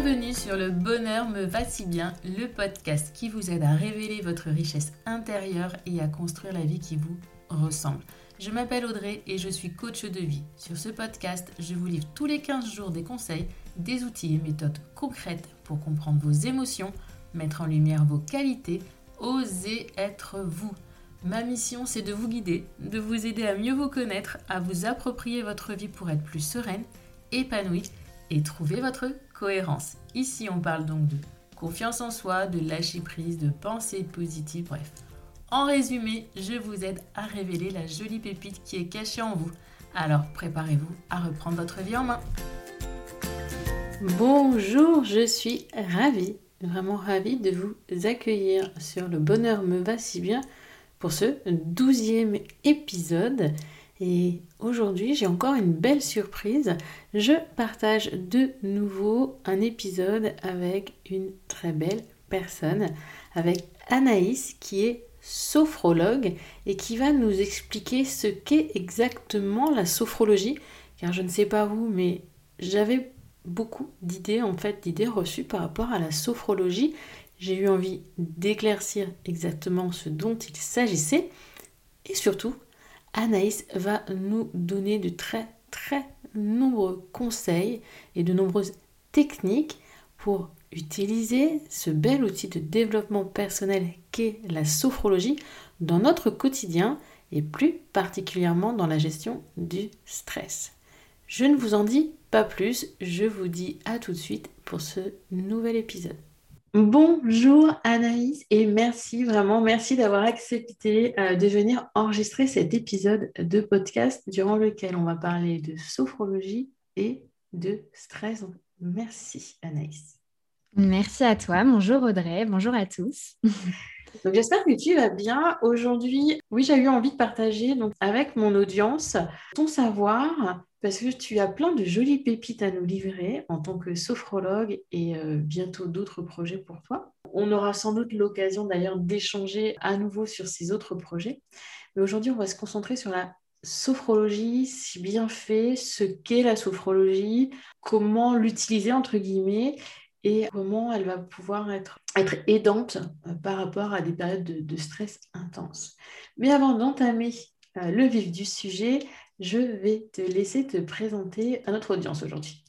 Bienvenue sur Le Bonheur me va si bien, le podcast qui vous aide à révéler votre richesse intérieure et à construire la vie qui vous ressemble. Je m'appelle Audrey et je suis coach de vie. Sur ce podcast, je vous livre tous les 15 jours des conseils, des outils et méthodes concrètes pour comprendre vos émotions, mettre en lumière vos qualités, oser être vous. Ma mission, c'est de vous guider, de vous aider à mieux vous connaître, à vous approprier votre vie pour être plus sereine, épanouie et trouver votre cohérence. Ici, on parle donc de confiance en soi, de lâcher prise, de pensée positive, bref. En résumé, je vous aide à révéler la jolie pépite qui est cachée en vous. Alors préparez-vous à reprendre votre vie en main. Bonjour, je suis ravie, vraiment ravie de vous accueillir sur Le Bonheur me va si bien pour ce douzième épisode. Et aujourd'hui, j'ai encore une belle surprise. Je partage de nouveau un épisode avec une très belle personne, avec Anaïs qui est sophrologue et qui va nous expliquer ce qu'est exactement la sophrologie. Car je ne sais pas vous, mais j'avais beaucoup d'idées, en fait, d'idées reçues par rapport à la sophrologie. J'ai eu envie d'éclaircir exactement ce dont il s'agissait et surtout Anaïs va nous donner de très très nombreux conseils et de nombreuses techniques pour utiliser ce bel outil de développement personnel qu'est la sophrologie dans notre quotidien et plus particulièrement dans la gestion du stress. Je ne vous en dis pas plus, je vous dis à tout de suite pour ce nouvel épisode. Bonjour Anaïs et merci vraiment, merci d'avoir accepté euh, de venir enregistrer cet épisode de podcast durant lequel on va parler de sophrologie et de stress. Merci Anaïs. Merci à toi, bonjour Audrey, bonjour à tous. Donc j'espère que tu vas bien. Aujourd'hui, oui, j'ai eu envie de partager donc, avec mon audience ton savoir parce que tu as plein de jolies pépites à nous livrer en tant que sophrologue et euh, bientôt d'autres projets pour toi. On aura sans doute l'occasion d'ailleurs d'échanger à nouveau sur ces autres projets. Mais aujourd'hui, on va se concentrer sur la sophrologie, si bien fait, ce qu'est la sophrologie, comment l'utiliser entre guillemets et comment elle va pouvoir être, aidante euh, par rapport à des périodes de, stress intense. Mais avant d'entamer euh, le vif du sujet, je vais te laisser te présenter à notre audience aujourd'hui.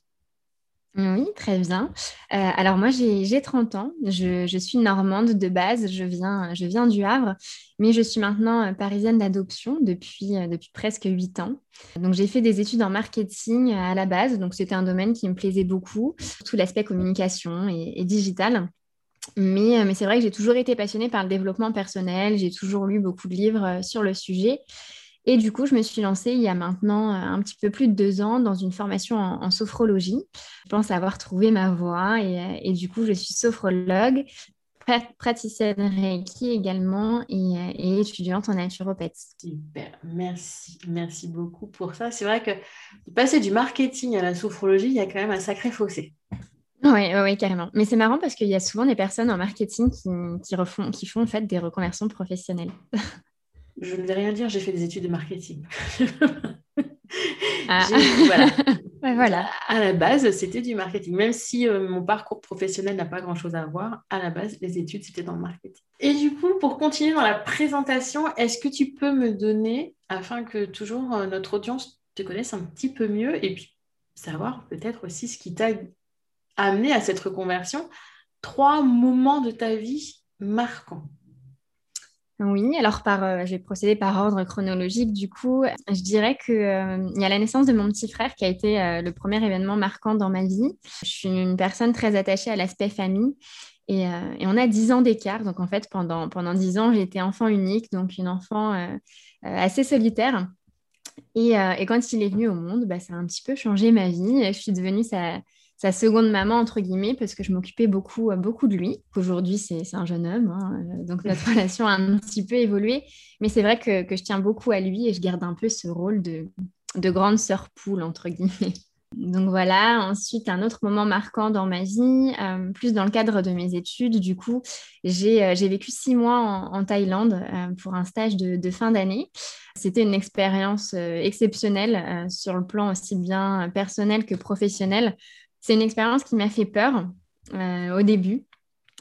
Oui, très bien. Euh, alors moi, j'ai 30 ans. Je, suis normande de base. Je viens, je viens du Havre, mais je suis maintenant euh, parisienne d'adoption depuis, euh, depuis presque 8 ans. Donc j'ai fait des études en marketing à la base. Donc c'était un domaine qui me plaisait beaucoup, tout l'aspect communication et, et digital. Mais, mais c'est vrai que j'ai toujours été passionnée par le développement personnel. J'ai toujours lu beaucoup de livres sur le sujet. Et du coup, je me suis lancée il y a maintenant euh, un petit peu plus de deux ans dans une formation en, sophrologie. Je pense avoir trouvé ma voie et, euh, et du coup, je suis sophrologue, praticienne Reiki également et, euh, et, étudiante en naturopathie. Super, merci, merci beaucoup pour ça. C'est vrai que passer du marketing à la sophrologie, il y a quand même un sacré fossé. Oui, oui, carrément. Mais c'est marrant parce qu'il y a souvent des personnes en marketing qui, qui, refont, qui font en fait des reconversions professionnelles. je ne vais rien dire, j'ai fait des études de marketing. Ah. voilà. À la base, c'était du marketing. Même si euh, mon parcours professionnel n'a pas grand-chose à voir, à la base, les études, c'était dans le marketing. Et du coup, pour continuer dans la présentation, est-ce que tu peux me donner, afin que toujours euh, notre audience te connaisse un petit peu mieux, et puis savoir peut-être aussi ce qui t'a amené à cette reconversion, trois moments de ta vie marquants? Oui, alors euh, je vais procéder par ordre chronologique. Du coup, je dirais qu'il euh, y a la naissance de mon petit frère qui a été euh, le premier événement marquant dans ma vie. Je suis une personne très attachée à l'aspect famille. Et, on a dix ans d'écart. Donc, en fait, pendant, pendant 10 ans, été enfant unique, donc une enfant assez solitaire. Et, quand il est venu au monde, bah, ça a un petit peu changé ma vie. Je suis devenue sa, sa seconde maman, entre guillemets, parce que je m'occupais beaucoup, euh, beaucoup de lui. Aujourd'hui, c'est un jeune homme, hein, euh, donc notre relation a un petit peu évolué. Mais c'est vrai que, je tiens beaucoup à lui et je garde un peu ce rôle de, grande sœur poule, entre guillemets. Donc voilà, ensuite un autre moment marquant dans ma vie, euh, plus dans le cadre de mes études, du coup, j'ai vécu six mois en, Thaïlande pour un stage de, de fin d'année. C'était une expérience exceptionnelle sur le plan aussi bien personnel que professionnel c'est une expérience qui m'a fait peur au début.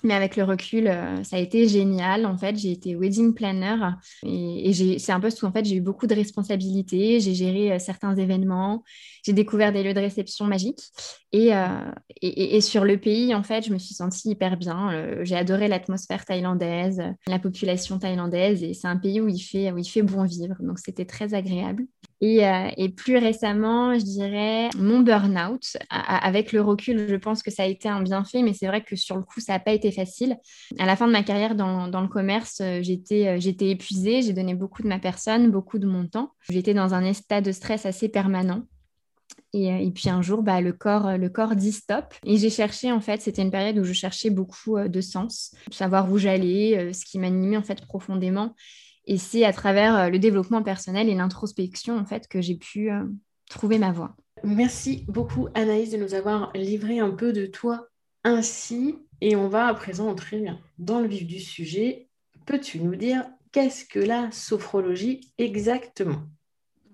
Mais avec le recul, euh, ça a été génial. En fait, j'ai été wedding planner et, c'est un poste où en fait j'ai eu beaucoup de responsabilités. J'ai géré euh, certains événements, j'ai découvert des lieux de réception magiques euh, et, et, sur le pays, en fait, je me suis sentie hyper bien. j'ai adoré l'atmosphère thaïlandaise, la population thaïlandaise et c'est un pays où il fait où il fait bon vivre. Donc c'était très agréable. Et, et, plus récemment, je dirais mon burn-out. Avec le recul, je pense que ça a été un bienfait, mais c'est vrai que sur le coup, ça n'a pas été facile. À la fin de ma carrière dans, le commerce, euh, j'étais, euh, j'étais épuisée, j'ai donné beaucoup de ma personne, beaucoup de mon temps. J'étais dans un état de stress assez permanent. Et, euh, puis un jour, bah, le, corps, le corps dit stop. Et j'ai cherché, en fait, c'était une période où je cherchais beaucoup de sens, savoir où j'allais, ce qui m'animait en fait profondément. Et c'est à travers le développement personnel et l'introspection, en fait, que j'ai pu trouver ma voie. Merci beaucoup, Anaïs, de nous avoir livré un peu de toi ainsi. Et on va à présent entrer dans le vif du sujet. Peux-tu nous dire qu'est-ce que la sophrologie exactement?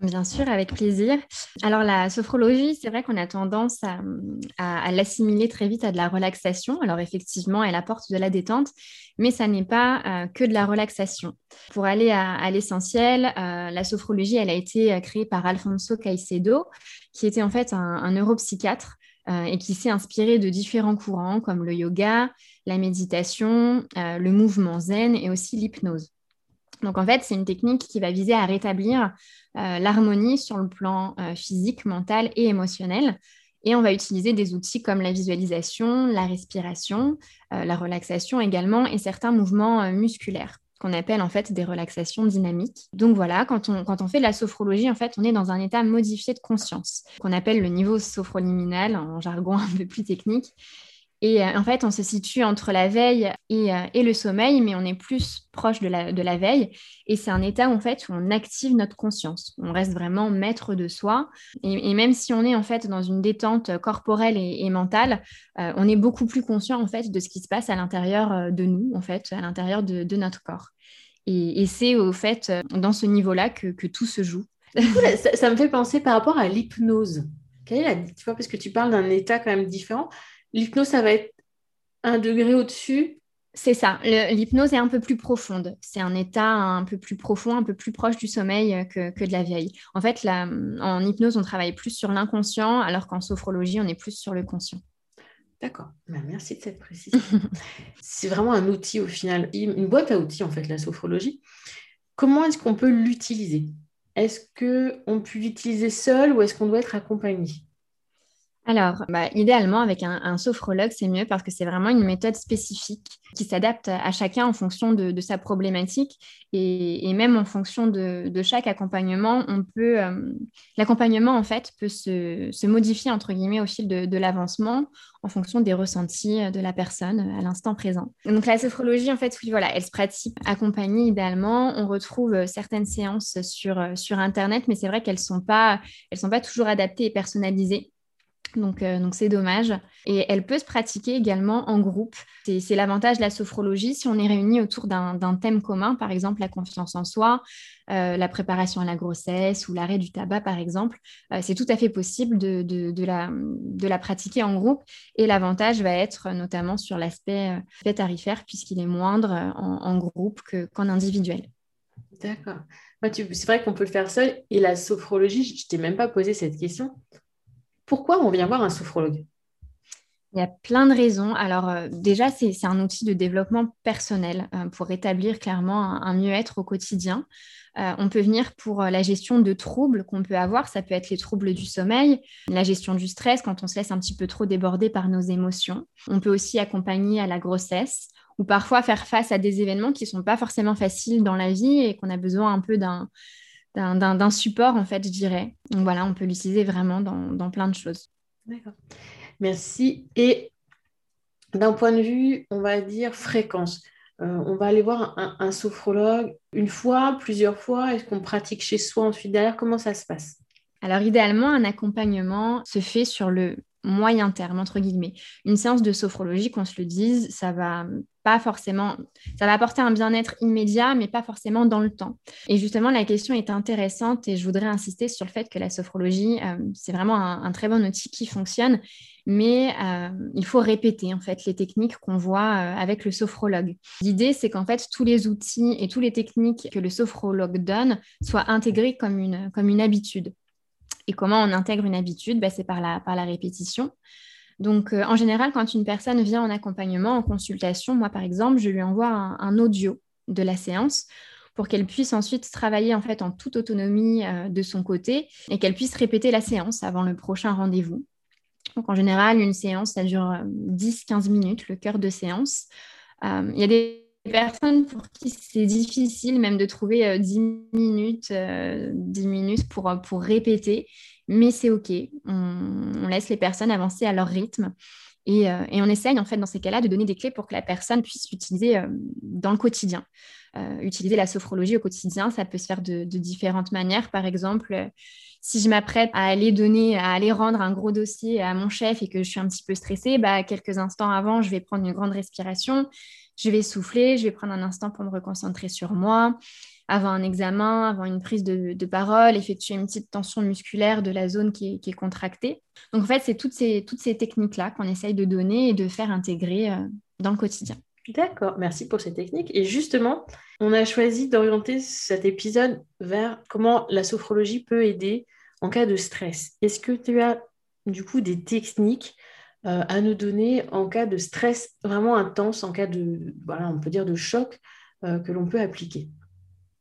Bien sûr, avec plaisir. Alors la sophrologie, c'est vrai qu'on a tendance à, l'assimiler très vite à de la relaxation. Alors effectivement, elle apporte de la détente, mais ça n'est pas euh, que de la relaxation. Pour aller à, l'essentiel, euh, la sophrologie, elle a été euh, créée par Alfonso Caicedo, qui était en fait un, neuropsychiatre et qui s'est inspiré de différents courants comme le yoga, la méditation, le mouvement zen et aussi l'hypnose. Donc en fait, c'est une technique qui va viser à rétablir euh, l'harmonie sur le plan physique, mental et émotionnel. Et on va utiliser des outils comme la visualisation, la respiration, la relaxation également et certains mouvements musculaires qu'on appelle en fait des relaxations dynamiques. Donc voilà, quand on, quand on fait de la sophrologie, en fait, on est dans un état modifié de conscience, qu'on appelle le niveau sophroliminal en jargon un peu plus technique. Et euh, en fait, on se situe entre la veille euh, et, le sommeil, mais on est plus proche de la, veille. Et c'est un état en fait, où on active notre conscience. On reste vraiment maître de soi. Et, même si on est en fait dans une détente corporelle et, mentale, euh, on est beaucoup plus conscient en fait de ce qui se passe à l'intérieur de nous, en fait, à l'intérieur de, notre corps. Et, c'est au fait dans ce niveau-là que, tout se joue. ça, me fait penser par rapport à l'hypnose. Tu vois, parce que tu parles d'un état quand même différent. L'hypnose, ça va être un degré au-dessus? C'est ça. L'hypnose est un peu plus profonde. C'est un état un peu plus profond, un peu plus proche du sommeil que, de la veille. En fait, en hypnose, on travaille plus sur l'inconscient, alors qu'en sophrologie, on est plus sur le conscient. D'accord. Bah, merci de cette précision. c'est vraiment un outil au final, une boîte à outils en fait, la sophrologie. Comment est-ce qu'on peut l'utiliser? Est-ce qu'on peut l'utiliser seul ou est-ce qu'on doit être accompagné? Alors, bah, idéalement, avec un, sophrologue, c'est mieux parce que c'est vraiment une méthode spécifique qui s'adapte à chacun en fonction de, sa problématique et, même en fonction de, chaque accompagnement. On peut, euh, l'accompagnement en fait peut se, modifier entre guillemets au fil de, l'avancement en fonction des ressentis de la personne à l'instant présent. Donc la sophrologie, en fait, voilà, elle se pratique accompagnée idéalement. On retrouve certaines séances sur, sur Internet, mais c'est vrai qu'elles ne sont, sont pas toujours adaptées et personnalisées. Euh, donc, c'est dommage. Et elle peut se pratiquer également en groupe. C'est l'avantage de la sophrologie si on est réunis autour d'un thème commun, par exemple la confiance en soi, euh, la préparation à la grossesse ou l'arrêt du tabac, par exemple. Euh, c'est tout à fait possible de, la, pratiquer en groupe. Et l'avantage va être notamment sur l'aspect tarifaire, puisqu'il est moindre en, groupe qu'en individuel. D'accord. C'est vrai qu'on peut le faire seul. Et la sophrologie, je ne t'ai même pas posé cette question pourquoi on vient voir un sophrologue? Il y a plein de raisons. Alors euh, déjà, c'est un outil de développement personnel euh, pour rétablir clairement un, mieux-être au quotidien. Euh, on peut venir pour la gestion de troubles qu'on peut avoir. Ça peut être les troubles du sommeil, la gestion du stress quand on se laisse un petit peu trop déborder par nos émotions. On peut aussi accompagner à la grossesse ou parfois faire face à des événements qui ne sont pas forcément faciles dans la vie et qu'on a besoin un peu d'un d'un support, en fait, je dirais. Donc voilà, on peut l'utiliser vraiment dans, plein de choses. D'accord. Merci. Et d'un point de vue, on va dire fréquence, euh, on va aller voir un, sophrologue une fois, plusieurs fois. Est-ce qu'on pratique chez soi ensuite? Derrière Comment ça se passe? Alors idéalement, un accompagnement se fait sur le moyen terme, entre guillemets. Une séance de sophrologie, qu'on se le dise, ça va pas forcément, ça va apporter un bien-être immédiat, mais pas forcément dans le temps. Et justement, la question est intéressante et je voudrais insister sur le fait que la sophrologie, euh, c'est vraiment un, très bon outil qui fonctionne, mais euh, il faut répéter en fait les techniques qu'on voit euh, avec le sophrologue. L'idée, c'est qu'en fait, tous les outils et toutes les techniques que le sophrologue donne soient intégrés comme une, comme une habitude. Et comment on intègre une habitude bah, C'est par la, par la répétition. Donc, euh, en général, quand une personne vient en accompagnement, en consultation, moi, par exemple, je lui envoie un, audio de la séance pour qu'elle puisse ensuite travailler en fait en toute autonomie euh, de son côté et qu'elle puisse répéter la séance avant le prochain rendez-vous. Donc, en général, une séance, ça dure 10-15 euh, minutes, le cœur de séance. Il y a des personnes pour qui c'est difficile même de trouver 10 minutes, 10 minutes pour, pour répéter mais c'est OK. On, laisse les personnes avancer à leur rythme. Euh, et, on essaye, en fait, dans ces cas-là, de donner des clés pour que la personne puisse l'utiliser euh, dans le quotidien. Euh, utiliser la sophrologie au quotidien, ça peut se faire de, différentes manières. Par exemple, si je m'apprête à aller donner, à aller rendre un gros dossier à mon chef et que je suis un petit peu stressée, bah, quelques instants avant, je vais prendre une grande respiration, je vais souffler, je vais prendre un instant pour me reconcentrer sur moi avant un examen, avant une prise de, parole, effectuer une petite tension musculaire de la zone qui est, contractée. Donc en fait, c'est toutes ces, toutes ces techniques-là qu'on essaye de donner et de faire intégrer euh, dans le quotidien. D'accord, merci pour ces techniques. Et justement, on a choisi d'orienter cet épisode vers comment la sophrologie peut aider en cas de stress. Est-ce que tu as du coup des techniques à nous donner en cas de stress vraiment intense, en cas de, voilà, on peut dire de choc euh, que l'on peut appliquer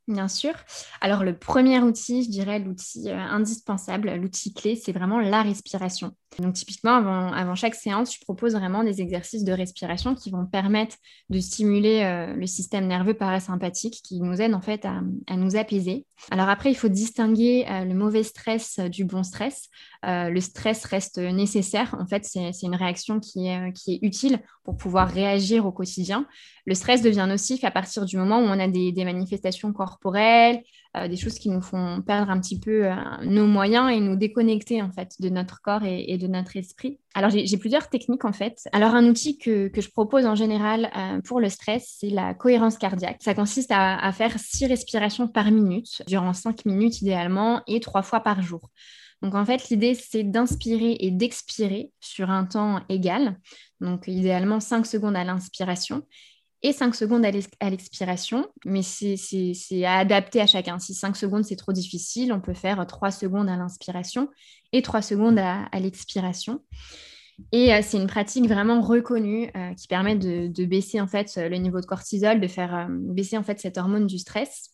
Bien sûr. Alors, le premier outil, je dirais l'outil euh, indispensable, l'outil clé, c'est vraiment la respiration. Donc, typiquement, avant, chaque séance, je propose vraiment des exercices de respiration qui vont permettre de stimuler euh, le système nerveux parasympathique qui nous aide en fait à, nous apaiser. Alors, après, il faut distinguer euh, le mauvais stress du bon stress. le stress reste nécessaire. En fait, c'est une réaction qui est utile pour pouvoir réagir au quotidien. Le stress devient nocif à partir du moment où on a des, manifestations corporelles, euh, des choses qui nous font perdre un petit peu euh, nos moyens et nous déconnecter en fait de notre corps et, de notre esprit. Alors j'ai plusieurs techniques en fait. Alors un outil que, je propose en général euh, pour le stress, c'est la cohérence cardiaque. Ça consiste à, faire six respirations par minute, durant cinq minutes idéalement, et trois fois par jour. Donc en fait, l'idée, c'est d'inspirer et d'expirer sur un temps égal. Donc idéalement 5 secondes à l'inspiration et 5 secondes à l'expiration, mais c'est à adapter à chacun. Si 5 secondes, c'est trop difficile, on peut faire 3 secondes à l'inspiration et 3 secondes à, l'expiration. Et euh, c'est une pratique vraiment reconnue euh, qui permet de, baisser en fait le niveau de cortisol, de faire euh, baisser en fait cette hormone du stress.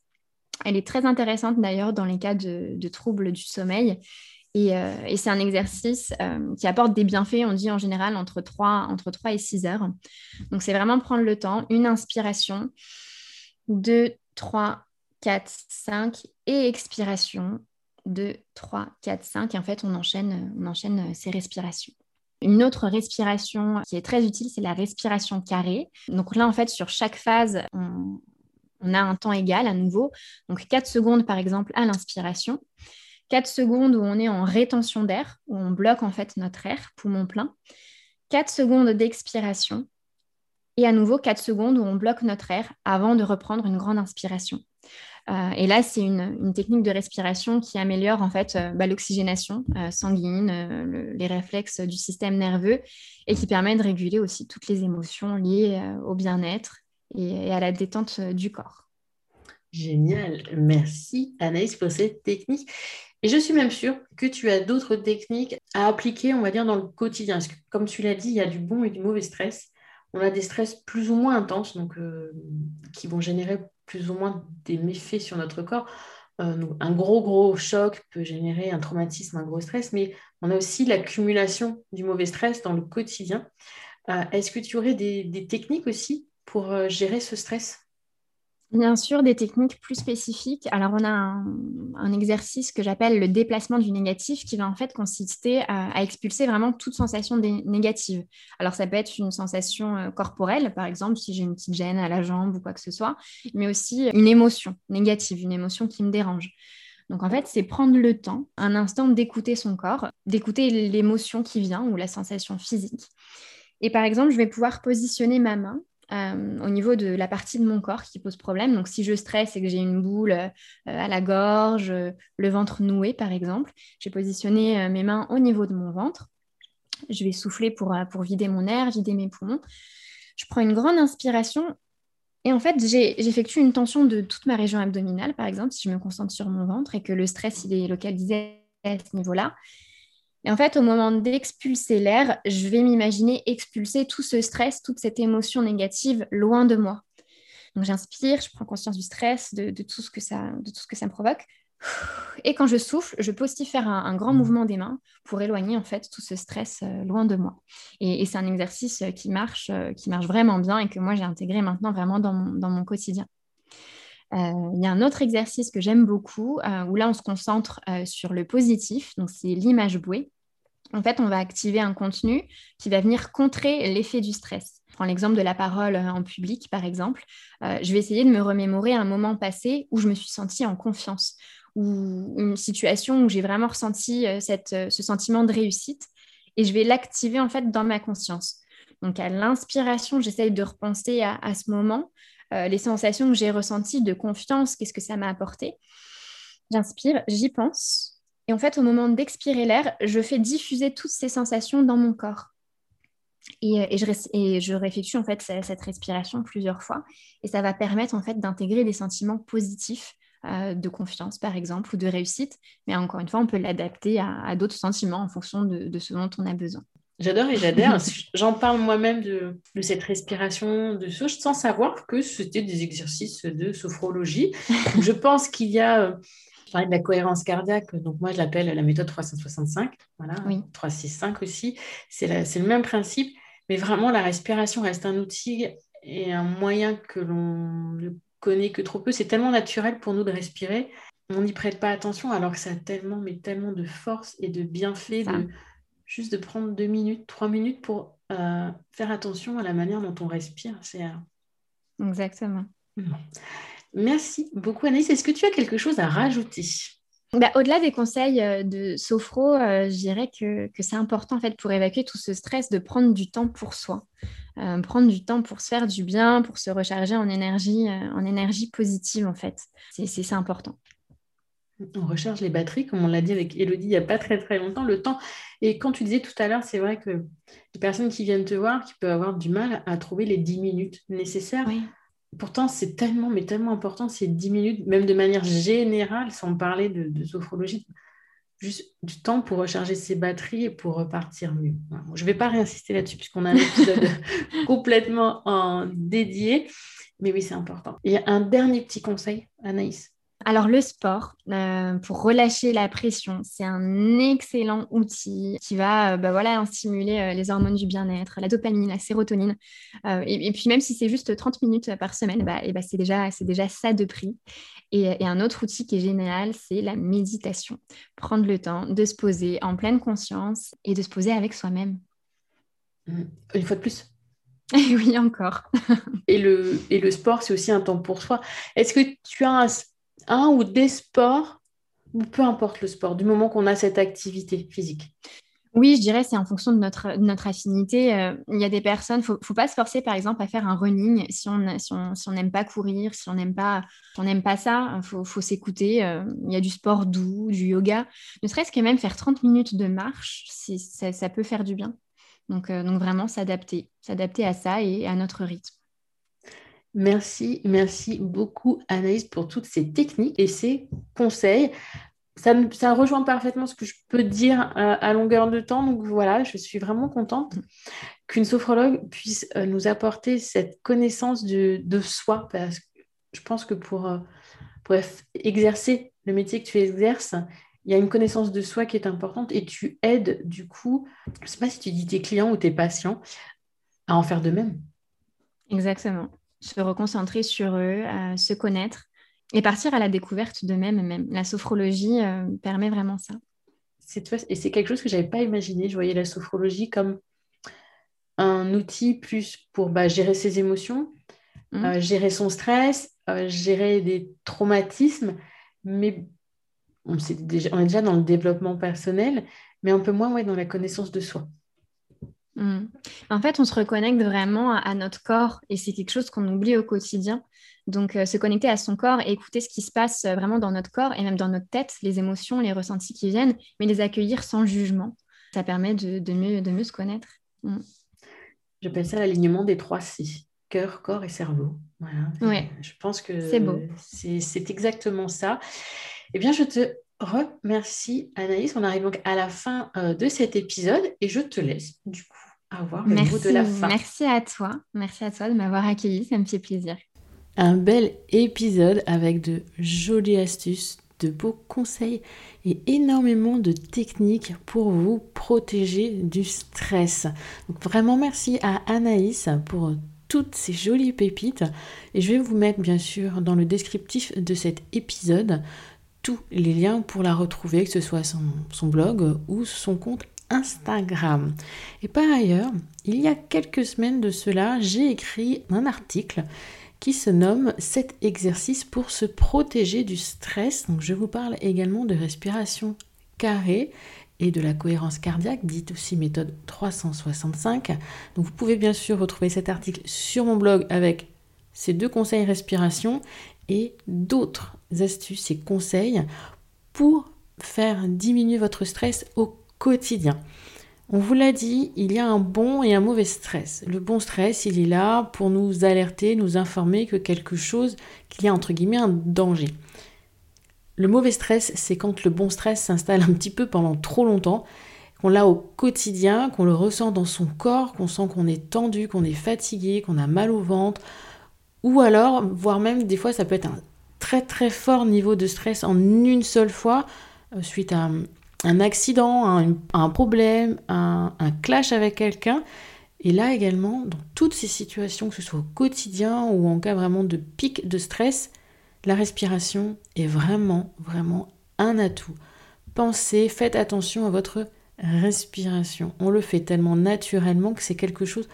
Elle est très intéressante d'ailleurs dans les cas de troubles du sommeil euh, et, c'est un exercice euh, qui apporte des bienfaits, on dit en général, entre 3, entre 3 et 6 heures. Donc, c'est vraiment prendre le temps, une inspiration, 2, 3, 4, 5 et expiration, 2, 3, 4, 5. Et en fait, on enchaîne, on enchaîne ces respirations. Une autre respiration qui est très utile, c'est la respiration carrée. Donc là, en fait, sur chaque phase, on, on a un temps égal à nouveau. Donc 4 secondes, par exemple, à l'inspiration. 4 secondes où on est en rétention d'air, où on bloque en fait notre air, poumon plein. 4 secondes d'expiration. Et à nouveau 4 secondes où on bloque notre air avant de reprendre une grande inspiration. Euh, et là, c'est une, technique de respiration qui améliore en fait euh, bah, l'oxygénation euh, sanguine, les réflexes du système nerveux et qui permet de réguler aussi toutes les émotions liées au bien-être et, à la détente du corps. Génial, merci Anaïs pour cette technique. Et je suis même sûre que tu as d'autres techniques à appliquer, on va dire, dans le quotidien. Parce que, comme tu l'as dit, il y a du bon et du mauvais stress. On a des stress plus ou moins intenses, donc euh, qui vont générer plus ou moins des méfaits sur notre corps. Euh, un gros, gros choc peut générer un traumatisme, un gros stress, mais on a aussi l'accumulation du mauvais stress dans le quotidien. Euh, est-ce que tu aurais des techniques aussi pour gérer ce stress? Bien sûr, des techniques plus spécifiques. Alors, on a un, exercice que j'appelle le déplacement du négatif qui va en fait consister à, expulser vraiment toute sensation négative. Alors, ça peut être une sensation euh, corporelle, par exemple, si j'ai une petite gêne à la jambe ou quoi que ce soit, mais aussi une émotion négative, une émotion qui me dérange. Donc en fait, c'est prendre le temps, un instant d'écouter son corps, d'écouter l'émotion qui vient ou la sensation physique. Et par exemple, je vais pouvoir positionner ma main euh, au niveau de la partie de mon corps qui pose problème. Donc, si je stresse et que j'ai une boule euh, à la gorge, euh, le ventre noué, par exemple, j'ai positionné mes mains au niveau de mon ventre. Je vais souffler pour, pour vider mon air, vider mes poumons. Je prends une grande inspiration et en fait, j'effectue une tension de toute ma région abdominale, par exemple, si je me concentre sur mon ventre et que le stress il est localisé à ce niveau-là. Et en fait, au moment d'expulser l'air, je vais m'imaginer expulser tout ce stress, toute cette émotion négative loin de moi. Donc j'inspire, je prends conscience du stress, de, tout ce que ça, de tout ce que ça me provoque. Et quand je souffle, je peux aussi faire un, grand mmh. mouvement des mains pour éloigner en fait tout ce stress euh, loin de moi. Et, c'est un exercice euh, qui marche, euh, qui marche vraiment bien et que moi j'ai intégré maintenant vraiment dans mon, quotidien. Il y a un autre exercice que j'aime beaucoup où là on se concentre sur le positif, donc c'est l'image bouée. En fait, on va activer un contenu qui va venir contrer l'effet du stress. Je prends l'exemple de la parole en public, par exemple. je vais essayer de me remémorer un moment passé où je me suis sentie en confiance, ou une situation où j'ai vraiment ressenti euh, euh, ce sentiment de réussite et je vais l'activer en fait dans ma conscience. Donc à l'inspiration, j'essaye de repenser à, ce moment, euh, les sensations que j'ai ressenties de confiance, qu'est-ce que ça m'a apporté. J'inspire, j'y pense. Et en fait, au moment d'expirer l'air, je fais diffuser toutes ces sensations dans mon corps. Et, et, je, et en fait cette respiration plusieurs fois. Et ça va permettre en fait d'intégrer des sentiments positifs euh, de confiance, par exemple, ou de réussite. Mais encore une fois, on peut l'adapter à, d'autres sentiments en fonction de, ce dont on a besoin. J'adore et j'adhère. J'en parle moi-même de, cette respiration, de ce, sans savoir que c'était des exercices de sophrologie. je pense qu'il y a, euh, je parlais de la cohérence cardiaque, donc moi je l'appelle la méthode 365, voilà, oui. 365 aussi. C'est le même principe, mais vraiment la respiration reste un outil et un moyen que l'on connaît que trop peu. C'est tellement naturel pour nous de respirer. On n'y prête pas attention alors que ça a tellement, mais tellement de force et de bienfait de juste de prendre deux minutes, trois minutes pour euh, faire attention à la manière dont on respire. C'est euh, exactement. Merci beaucoup Anaïs. Est-ce que tu as quelque chose à rajouter? Bah, Au-delà des conseils euh, de Sophro, je dirais que, que c'est important en fait pour évacuer tout ce stress de prendre du temps pour soi. Euh, prendre du temps pour se faire du bien, pour se recharger en énergie, euh, en énergie positive en fait. C'est important. On recharge les batteries, comme on l'a dit avec Elodie il n'y a pas très très longtemps, le temps. Et quand tu disais tout à l'heure, c'est vrai que les personnes qui viennent te voir, qui peuvent avoir du mal à trouver les 10 minutes nécessaires. Pourtant, c'est tellement, mais tellement important, ces 10 minutes, même de manière générale, sans parler de, de sophrologie juste du temps pour recharger ses batteries et pour repartir mieux. je ne vais pas réinsister là-dessus puisqu'on a un épisode complètement en dédié, mais oui, c'est important. Il y a un dernier petit conseil, Anaïs. Alors le sport, euh, pour relâcher la pression, c'est un excellent outil qui va euh, bah, voilà, stimuler euh, les hormones du bien-être, la dopamine, la sérotonine. Et, puis même si c'est juste 30 minutes par semaine, bah, et bah, c'est déjà, déjà ça de prix. Et, un autre outil qui est génial, c'est la méditation. Prendre le temps de se poser en pleine conscience et de se poser avec soi-même. Mmh. Une fois de plus. oui, encore. et, le, et le sport, c'est aussi un temps pour soi. Est-ce que tu as un un ou des sports, ou peu importe le sport, du moment qu'on a cette activité physique oui, je dirais c'est en fonction de notre, affinité. Euh, il y a des personnes, il ne faut pas se forcer par exemple à faire un running si on n'aime si on, si pas courir, si on n'aime pas, on pas ça, faut, faut s'écouter. Euh, il y a du sport doux, du yoga. Ne serait-ce que même faire 30 minutes de marche, si, ça, ça, peut faire du bien. Donc, euh, donc vraiment s'adapter, s'adapter à ça et à notre rythme. Merci, merci beaucoup Anaïs pour toutes ces techniques et ces conseils. Ça, ça rejoint parfaitement ce que je peux dire euh, à longueur de temps. Donc voilà, je suis vraiment contente qu'une sophrologue puisse euh, nous apporter cette connaissance de, soi. Parce que je pense que pour, euh, pour exercer le métier que tu exerces, il y a une connaissance de soi qui est importante et tu aides du coup, je ne sais pas si tu dis tes clients ou tes patients, à en faire de même. Exactement se reconcentrer sur eux, se connaître et partir à la découverte d'eux-mêmes. Même. La sophrologie euh, permet vraiment ça. Et c'est quelque chose que je n'avais pas imaginé. Je voyais la sophrologie comme un outil plus pour bah, gérer ses émotions, mmh. euh, gérer son stress, euh, gérer des traumatismes. Mais on, est déjà, on est déjà dans le développement personnel, mais un peu moins ouais, dans la connaissance de soi. Hmm. En fait, on se reconnecte vraiment à, notre corps et c'est quelque chose qu'on oublie au quotidien. Donc, euh, se connecter à son corps et écouter ce qui se passe euh, vraiment dans notre corps et même dans notre tête, les émotions, les ressentis qui viennent, mais les accueillir sans jugement. Ça permet de, mieux, de mieux se connaître. Hmm. J'appelle ça l'alignement des trois C cœur, corps et cerveau. Voilà. Je pense que c'est beau. C'est exactement ça. Eh bien, je te remercie, Anaïs. On arrive donc à la fin euh, de cet épisode et je te laisse du coup avoir le mot de la fin. Merci à toi. Merci à toi de m'avoir accueilli. Ça me fait plaisir. Un bel épisode avec de jolies astuces, de beaux conseils et énormément de techniques pour vous protéger du stress. Donc vraiment merci à Anaïs pour toutes ces jolies pépites et je vais vous mettre bien sûr dans le descriptif de cet épisode tous les liens pour la retrouver, que ce soit son, son blog ou son compte Instagram. Et par ailleurs, il y a quelques semaines de cela, j'ai écrit un article qui se nomme 7 exercices pour se protéger du stress. Donc je vous parle également de respiration carrée et de la cohérence cardiaque, dite aussi méthode 365. Donc vous pouvez bien sûr retrouver cet article sur mon blog avec ces deux conseils respiration et d'autres astuces et conseils pour faire diminuer votre stress au quotidien. On vous l'a dit, il y a un bon et un mauvais stress. Le bon stress, il est là pour nous alerter, nous informer que quelque chose, qu'il y a entre guillemets un danger. Le mauvais stress, c'est quand le bon stress s'installe un petit peu pendant trop longtemps, qu'on l'a au quotidien, qu'on le ressent dans son corps, qu'on sent qu'on est tendu, qu'on est fatigué, qu'on a mal au ventre, ou alors, voire même des fois, ça peut être un très très fort niveau de stress en une seule fois, euh, suite à un accident, un, problème, un, clash avec quelqu'un. Et là également, dans toutes ces situations, que ce soit au quotidien ou en cas vraiment de pic de stress, la respiration est vraiment, vraiment un atout. Pensez, faites attention à votre respiration. On le fait tellement naturellement que c'est quelque chose.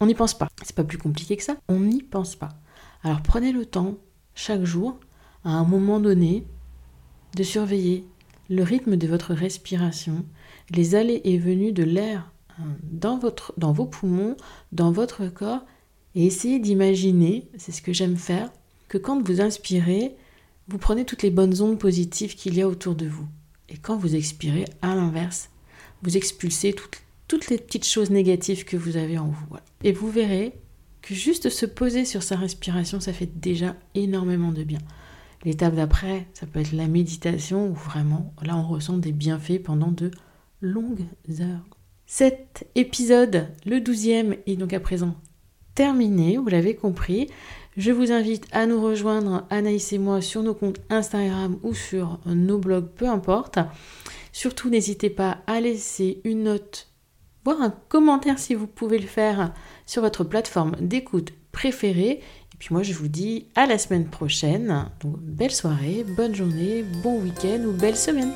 On n'y pense pas. C'est pas plus compliqué que ça. On n'y pense pas. Alors prenez le temps, chaque jour, à un moment donné, de surveiller le rythme de votre respiration, les allées et venues de l'air hein, dans, vos poumons, dans votre corps, et essayez d'imaginer, c'est ce que j'aime faire, que quand vous inspirez, vous prenez toutes les bonnes ondes positives qu'il y a autour de vous. Et quand vous expirez, à l'inverse, vous expulsez toutes, toutes, les petites choses négatives que vous avez en vous. Et vous verrez que juste se poser sur sa respiration, ça fait déjà énormément de bien. L'étape d'après, ça peut être la méditation où vraiment, là, on ressent des bienfaits pendant de longues heures. Cet épisode, le douzième, est donc à présent terminé, vous l'avez compris. Je vous invite à nous rejoindre, Anaïs et moi, sur nos comptes Instagram ou sur nos blogs, peu importe. Surtout, n'hésitez pas à laisser une note, voire un commentaire si vous pouvez le faire sur votre plateforme d'écoute préférée. Puis moi, je vous dis à la semaine prochaine. Donc, belle soirée, bonne journée, bon week-end ou belle semaine.